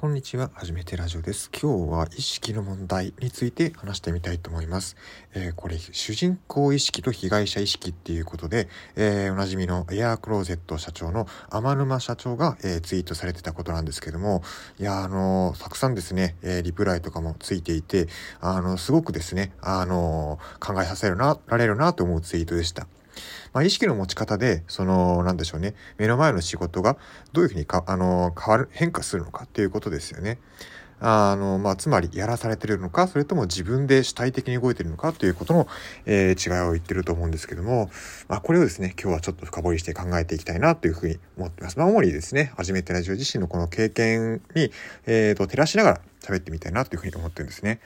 こんにちは。はじめてラジオです。今日は意識の問題について話してみたいと思います。えー、これ、主人公意識と被害者意識っていうことで、えー、おなじみのエアークローゼット社長の天沼社長が、えー、ツイートされてたことなんですけども、いや、あのたくさんですね、えリプライとかもついていて、あの、すごくですね、あの考えさせるな、られるなと思うツイートでした。まあ、意識の持ち方で、その、なんでしょうね、目の前の仕事がどういうふうにか、あの、変わる、変化するのかっていうことですよね。あの、まあ、つまりやらされてるのか、それとも自分で主体的に動いてるのかということの、えー、違いを言ってると思うんですけども、まあ、これをですね、今日はちょっと深掘りして考えていきたいなというふうに思ってます。まあ、主にですね、初めてラジオ自身のこの経験に、えっ、ー、と、照らしながら喋ってみたいなというふうに思ってるんですね。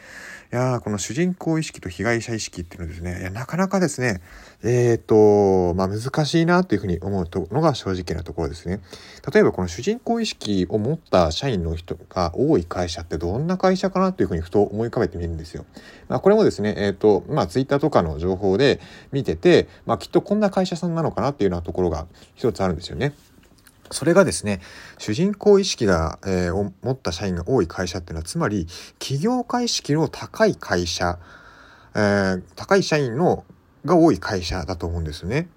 いやー、この主人公意識と被害者意識っていうのですね、いや、なかなかですね、えっ、ー、と、まあ、難しいなというふうに思うのが正直なところですね。例えばこの主人公意識を持った社員の人が多い会社ってどんな会社かなというふうにふと思い浮かべてみるんですよ。まあ、これもですね、えっ、ー、と、まあ、ツイッターとかの情報で見てて、まあ、きっとこんな会社さんなのかなっていうようなところが一つあるんですよね。それがですね、主人公意識が、えー、持った社員が多い会社っていうのは、つまり、企業家意識の高い会社、えー、高い社員のが多い会社だと思うんですね。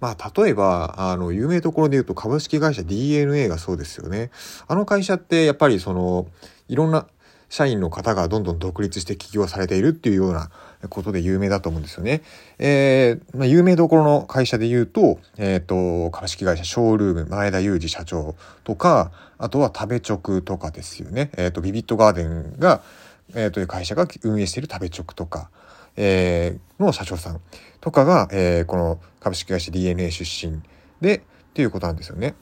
まあ、例えば、あの、有名ところで言うと株式会社 DNA がそうですよね。あの会社ってやっぱりその、いろんな社員の方がどんどん独立して起業されているっていうようなことで有名だと思うんですよね。えー、まあ、有名どころの会社で言うと、えっ、ー、と、株式会社ショールーム前田裕二社長とか、あとは食べ直とかですよね。えっ、ー、と、ビビットガーデンが、えー、という会社が運営している食べ直とか、えー、の社長さんとかが、えー、この株式会社 DNA 出身で、っていうことなんですよね。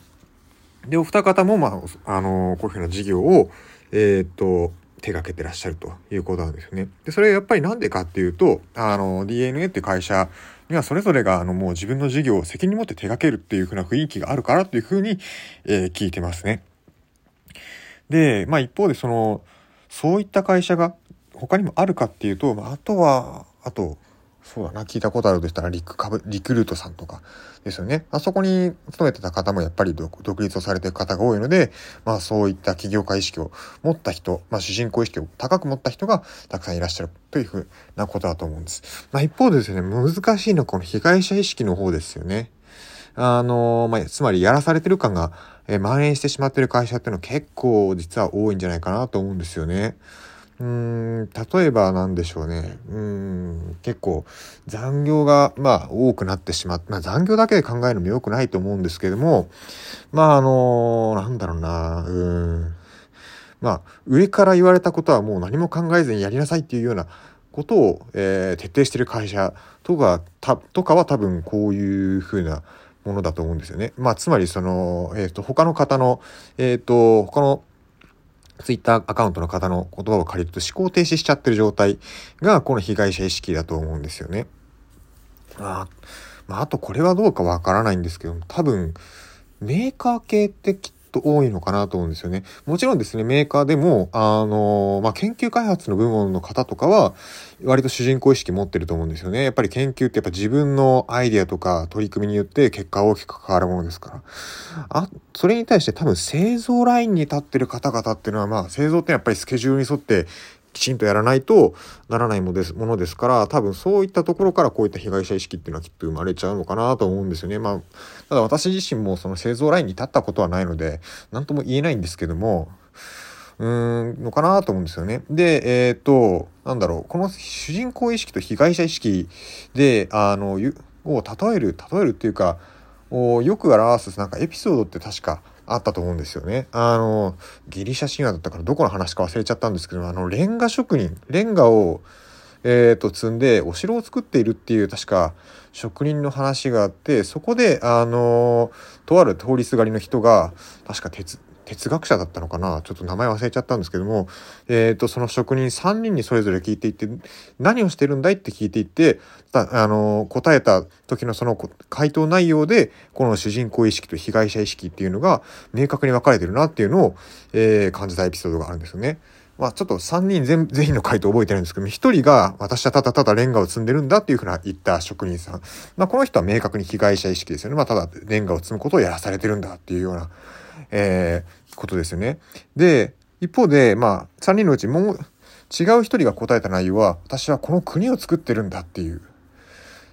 で、お二方も、まあ、あのこういうふうな事業を、えっ、と、手掛けてらっしゃるということなんですよね。で、それやっぱりなんでかっていうと、あの、DNA っていう会社にはそれぞれがあのもう自分の事業を責任持って手掛けるっていう風な雰囲気があるからっていう風に、えー、聞いてますね。で、まあ一方でその、そういった会社が他にもあるかっていうと、まあ、あとは、あと、そうだな、聞いたことあるとしたらリク株、リクルートさんとかですよね。あそこに勤めてた方もやっぱり独立をされてる方が多いので、まあそういった起業家意識を持った人、まあ主人公意識を高く持った人がたくさんいらっしゃるというふうなことだと思うんです。まあ一方でですね、難しいのはこの被害者意識の方ですよね。あの、まあ、つまりやらされてる感が、えー、蔓延してしまってる会社っていうのは結構実は多いんじゃないかなと思うんですよね。うーん、例えばなんでしょうね。うん、結構残業が、まあ、多くなってしまって、まあ、残業だけで考えるのも良くないと思うんですけども、まあ、あの、なんだろうな、うん、まあ、上から言われたことはもう何も考えずにやりなさいっていうようなことを、えー、徹底してる会社とか、た、とかは多分こういうふうなものだと思うんですよね。まあ、つまりその、えっ、ー、と、他の方の、えっ、ー、と、他のツイッターアカウントの方の言葉を借りると思考停止しちゃってる状態がこの被害者意識だと思うんですよね。あまあ、あとこれはどうかわからないんですけど多分メーカー系ってきっと多いのかなと思うんですよね。もちろんですね、メーカーでも、あの、まあ、研究開発の部門の方とかは、割と主人公意識持ってると思うんですよね。やっぱり研究ってやっぱ自分のアイデアとか取り組みによって結果大きく変わるものですから。あ、それに対して多分製造ラインに立ってる方々っていうのは、まあ、製造ってやっぱりスケジュールに沿ってきちんとやらないとならないものですものですから多分そういったところからこういった被害者意識っていうのはきっと生まれちゃうのかなと思うんですよね。まあ、ただ私自身もその製造ラインに立ったことはないので何とも言えないんですけどもうーんのかなと思うんですよね。で、えっ、ー、と、なんだろう、この主人公意識と被害者意識で、あの、を例える、例えるっていうか、をよく表すなんかエピソードって確かあったと思うんですよね。あの、ギリシャ神話だったからどこの話か忘れちゃったんですけど、あの、レンガ職人、レンガを、えっ、ー、と、積んでお城を作っているっていう確か職人の話があって、そこで、あの、とある通りすがりの人が、確か鉄、哲学者だったのかな？ちょっと名前忘れちゃったんですけども、えっ、ー、と、その職人3人にそれぞれ聞いていって、何をしてるんだいって聞いていって、あの、答えた時のその回答内容で、この主人公意識と被害者意識っていうのが明確に分かれてるなっていうのを、えー、感じたエピソードがあるんですよね。まあちょっと3人全全員の回答覚えてないんですけども、1人が私はただただレンガを積んでるんだっていうふうな言った職人さん。まあこの人は明確に被害者意識ですよね。まあただレンガを積むことをやらされてるんだっていうような、えー、ことですよね。で、一方で、まあ、3人のうちもう違う一人が答えた内容は、私はこの国を作ってるんだっていう、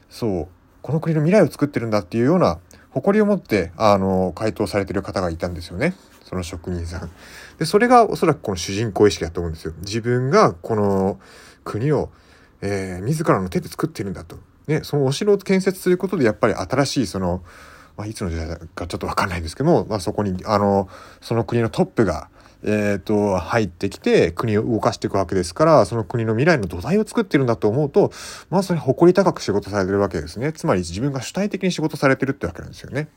そう、この国の未来を作ってるんだっていうような誇りを持って、あの、回答されてる方がいたんですよね。その職人さん。で、それがおそらくこの主人公意識だと思うんですよ。自分がこの国を、えー、自らの手で作ってるんだと。ね、そのお城を建設することでやっぱり新しいその、まあ、いつの時代かちょっとわかんないんですけども、まあ、そこに、あの、その国のトップが、えっ、ー、と、入ってきて国を動かしていくわけですから、その国の未来の土台を作ってるんだと思うと、まあそれ誇り高く仕事されてるわけですね。つまり自分が主体的に仕事されてるってわけなんですよね。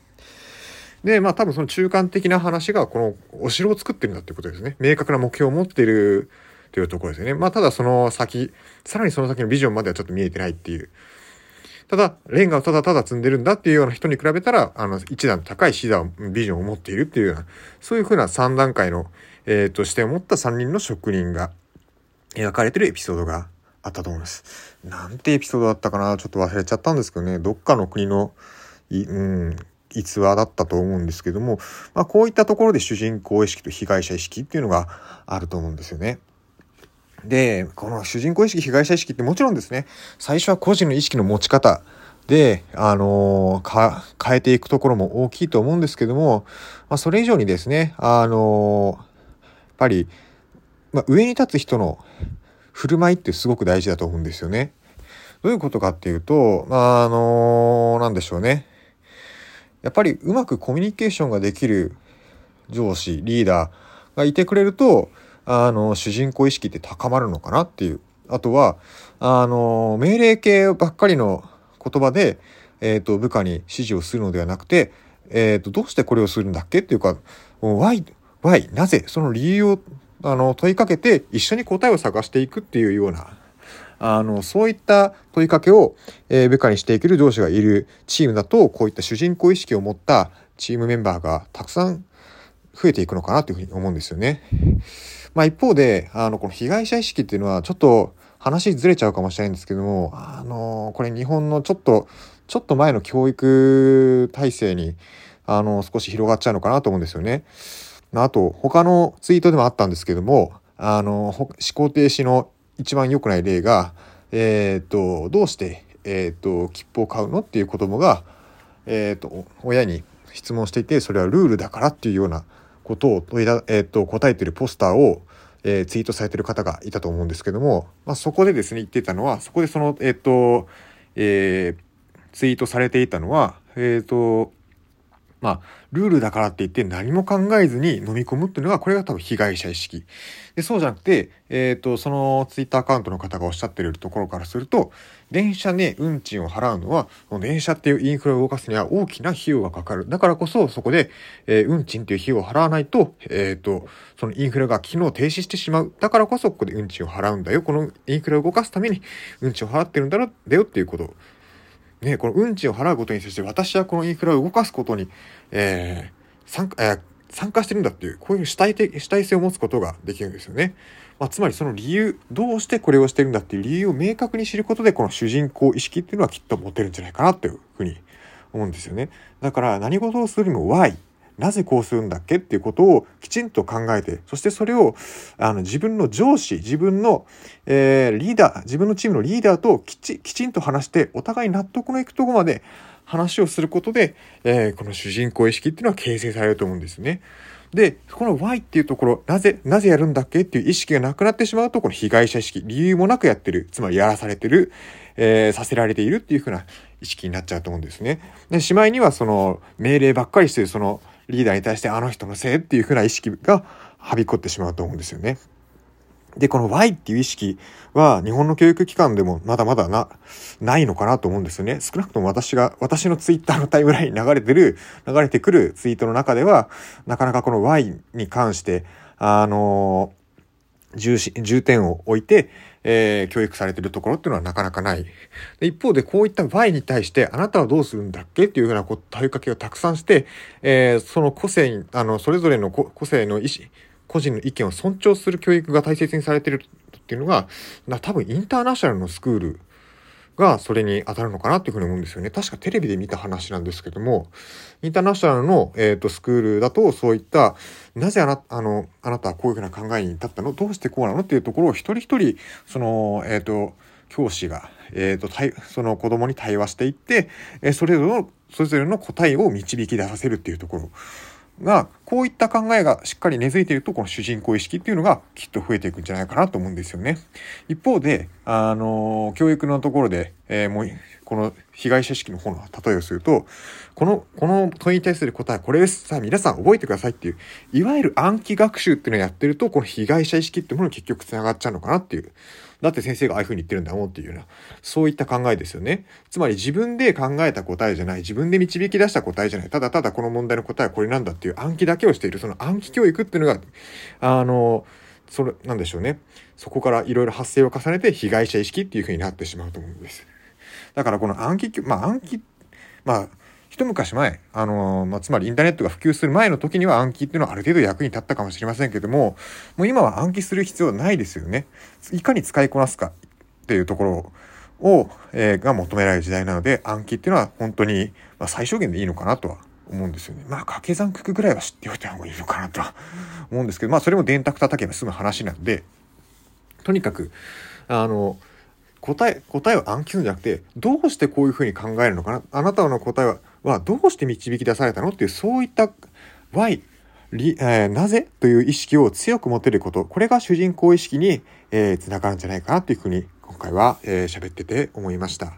で、まあ多分その中間的な話がこのお城を作ってるんだっていうことですね。明確な目標を持っているというところですよね。まあただその先、さらにその先のビジョンまではちょっと見えてないっていう。ただ、レンガをただただ積んでるんだっていうような人に比べたら、あの、一段高いシダー、ビジョンを持っているっていうような、そういうふうな3段階の、えっ、ー、と、視点を持った3人の職人が描かれてるエピソードがあったと思います。なんてエピソードだったかな？ちょっと忘れちゃったんですけどね、どっかの国の、いうん、逸話だったと思うんですけども、まあ、こういったところで主人公意識と被害者意識っていうのがあると思うんですよね。で、この主人公意識、被害者意識ってもちろんですね、最初は個人の意識の持ち方で、あのー、変えていくところも大きいと思うんですけども、まあ、それ以上にですね、あのー、やっぱり、まあ、上に立つ人の振る舞いってすごく大事だと思うんですよね。どういうことかっていうと、まあ、あのー、なんでしょうね。やっぱりうまくコミュニケーションができる上司、リーダーがいてくれると、あの、主人公意識って高まるのかなっていう。あとは、あの、命令形ばっかりの言葉で、えっ、ー、と、部下に指示をするのではなくて、えっ、ー、と、どうしてこれをするんだっけっていうか、why、why、なぜ、その理由を、あの、問いかけて一緒に答えを探していくっていうような、あの、そういった問いかけを、えー、部下にしていける上司がいるチームだと、こういった主人公意識を持ったチームメンバーがたくさん増えていくのかなというふうに思うんですよね。まあ一方で、あの、この被害者意識っていうのはちょっと話ずれちゃうかもしれないんですけども、あの、これ日本のちょっと、ちょっと前の教育体制に、あの、少し広がっちゃうのかなと思うんですよね。あと、他のツイートでもあったんですけども、あの、思考停止の一番良くない例が、えっ、と、どうして、えっ、と、切符を買うのっていう子供が、えっ、と、親に質問していて、それはルールだからっていうようなことを問いだ、えっ、と、答えてるポスターを、えツイートされてる方がいたと思うんですけども、まあ、そこでですね、言ってたのは、そこでその、えっ、と、えツイートされていたのは、えっ、と、まあ、ルールだからって言って何も考えずに飲み込むっていうのが、これが多分被害者意識。で、そうじゃなくて、えっ、ー、と、そのツイッターアカウントの方がおっしゃってるところからすると、電車ね、運賃を払うのは、電車っていうインフラを動かすには大きな費用がかかる。だからこそ、そこで、えー、運賃っていう費用を払わないと、えっ、ー、と、そのインフラが機能停止してしまう。だからこそ、ここで運賃を払うんだよ。このインフラを動かすために運賃を払ってるんだろ、だよっていうことね、この運賃を払うことに対して私はこのインフラを動かすことに、えー、参加、えー、参加してるんだっていう、こういう主体的、主体性を持つことができるんですよね。まあ、つまりその理由、どうしてこれをしてるんだっていう理由を明確に知ることで、この主人公意識っていうのはきっと持てるんじゃないかなっていうふうに思うんですよね。だから何事をするにも Y なぜこうするんだっけっていうことをきちんと考えて、そしてそれをあの自分の上司、自分の、えー、リーダー、自分のチームのリーダーときちきちんと話して、お互い納得のいくとこまで話をすることで、えー、この主人公意識っていうのは形成されると思うんですね。で、この Y っていうところ、なぜ、なぜやるんだっけっていう意識がなくなってしまうと、この被害者意識、理由もなくやってる、つまりやらされてる、えー、させられているっていうふうな意識になっちゃうと思うんですね。で、しまいにはその命令ばっかりしてる、そのリーダーに対してあの人のせいっていうふうな意識がはびこってしまうと思うんですよね。で、この Y っていう意識は日本の教育機関でもまだまだな、ないのかなと思うんですよね。少なくとも私が、私のツイッターのタイムラインに流れてる、流れてくるツイートの中では、なかなかこの Y に関して、あの重視、重点を置いて、えー、教育されてるところっていうのはなかなかない。で一方でこういった Y に対してあなたはどうするんだっけ？っていうふうな問いかけをたくさんして、えー、その個性、あの、それぞれの個性の意思、個人の意見を尊重する教育が大切にされてるっていうのが、多分インターナショナルのスクールがそれに当たるのかなっていうふうに思うんですよね。確かテレビで見た話なんですけども、インターナショナルの、えーと、スクールだとそういった、なぜあなあのあなたはこういうふうな考えに至ったの？どうしてこうなの？っていうところを一人一人、その、えっ、ー、と、教師が、えっ、ー、と、その子供に対話していって、えー、それぞれの、それぞれの答えを導き出させるっていうところ。が、こういった考えがしっかり根付いていると、この主人公意識っていうのがきっと増えていくんじゃないかなと思うんですよね。一方で、あの、教育のところで、えー、もう、この被害者意識の方の例えをすると、この、この問いに対する答えこれです。さあ皆さん覚えてくださいっていう、いわゆる暗記学習っていうのをやってると、この被害者意識っていうものに結局繋がっちゃうのかなっていう。だって先生がああいうふうに言ってるんだもんっていうような、そういった考えですよね。つまり自分で考えた答えじゃない、自分で導き出した答えじゃない、ただただこの問題の答えはこれなんだっていう暗記だけをしている、その暗記教育っていうのが、あの、それ、なんでしょうね。そこからいろいろ発生を重ねて被害者意識っていうふうになってしまうと思うんです。だからこの暗記、まあ暗記、まあ、一昔前、あのまあ、つまりインターネットが普及する前の時には暗記っていうのはある程度役に立ったかもしれませんけども、もう今は暗記する必要ないですよね。いかに使いこなすかっていうところを、えー、が求められる時代なので、暗記っていうのは本当に、まあ、最小限でいいのかなとは思うんですよね。まあ、掛け算九九ぐらいは知っておいた方がいいのかなとは思うんですけど、まあ、それも電卓叩けば済む話なんで、とにかく、あの、答え、答えを暗記するんじゃなくて、どうしてこういうふうに考えるのかな？あなたの答えははどうして導き出されたの？っていうそういった why えー、なぜ？という意識を強く持てること、これが主人公意識に、えー、つながるんじゃないかなというふうに今回は、えー、ってて思いました。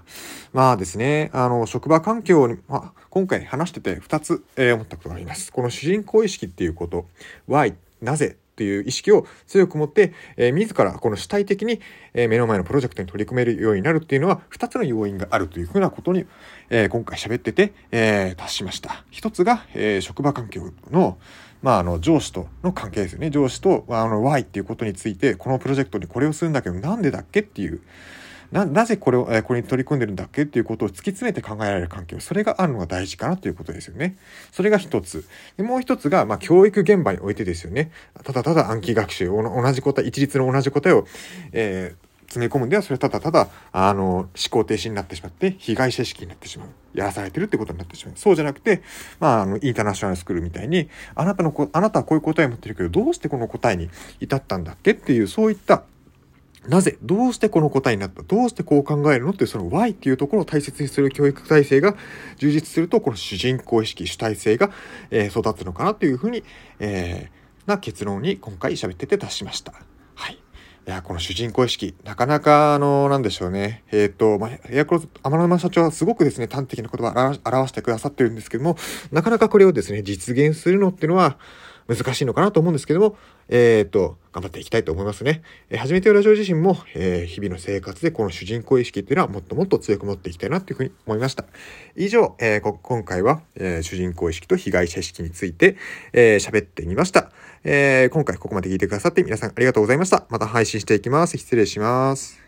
まあですね、あの、職場環境に、まあ、今回話してて2つ、えー、思ったことがあります。この主人公意識っていうこと、why、なぜ？ていう意識を強く持って、えー、自らこの主体的に、えー、目の前のプロジェクトに取り組めるようになるっていうのは2つの要因があるというふうなことに、えー、今回喋ってて、え達しました。一つが、え職場環境の、まあ、あの、上司との関係ですよね。上司と、あの、Y っていうことについて、このプロジェクトにこれをするんだけど、なんでだっけっていう、な、なぜこれを、えこれに取り組んでるんだっけっていうことを突き詰めて考えられる環境、それがあるのが大事かなということですよね。それが一つ。でもう一つが、まあ、教育現場においてですよね。ただただ暗記学習、同じ答え、一律の同じ答えを、えー詰め込むんでは、それただただ、あの、思考停止になってしまって、被害者意識になってしまう。やらされてるってことになってしまう。そうじゃなくて、まあ、あの、インターナショナルスクールみたいに、あなたのこ、あなたはこういう答えを持ってるけど、どうしてこの答えに至ったんだっけっていう、そういったなぜどうしてこの答えになったどうしてこう考えるのっていうその Y っていうところを大切にする教育体制が充実すると、この主人公意識、主体性が、えー、育つのかなというふうに、えー、な結論に今回喋ってて出しました。はい。いや、この主人公意識、なかなか、あの、なんでしょうね。えっ、ー、と、まあ、エアクロス、天沼社長はすごくですね、端的な言葉を表してくださってるんですけども、なかなかこれをですね、実現するのっていうのは、難しいのかなと思うんですけども、えっ、と、頑張っていきたいと思いますね。えー、初めてラジオ自身も、えー、日々の生活でこの主人公意識っていうのはもっともっと強く持っていきたいなっていうふうに思いました。以上、えー、今回は、えー、主人公意識と被害者意識について、えー、喋ってみました。えー、今回ここまで聞いてくださって皆さんありがとうございました。また配信していきます。失礼します。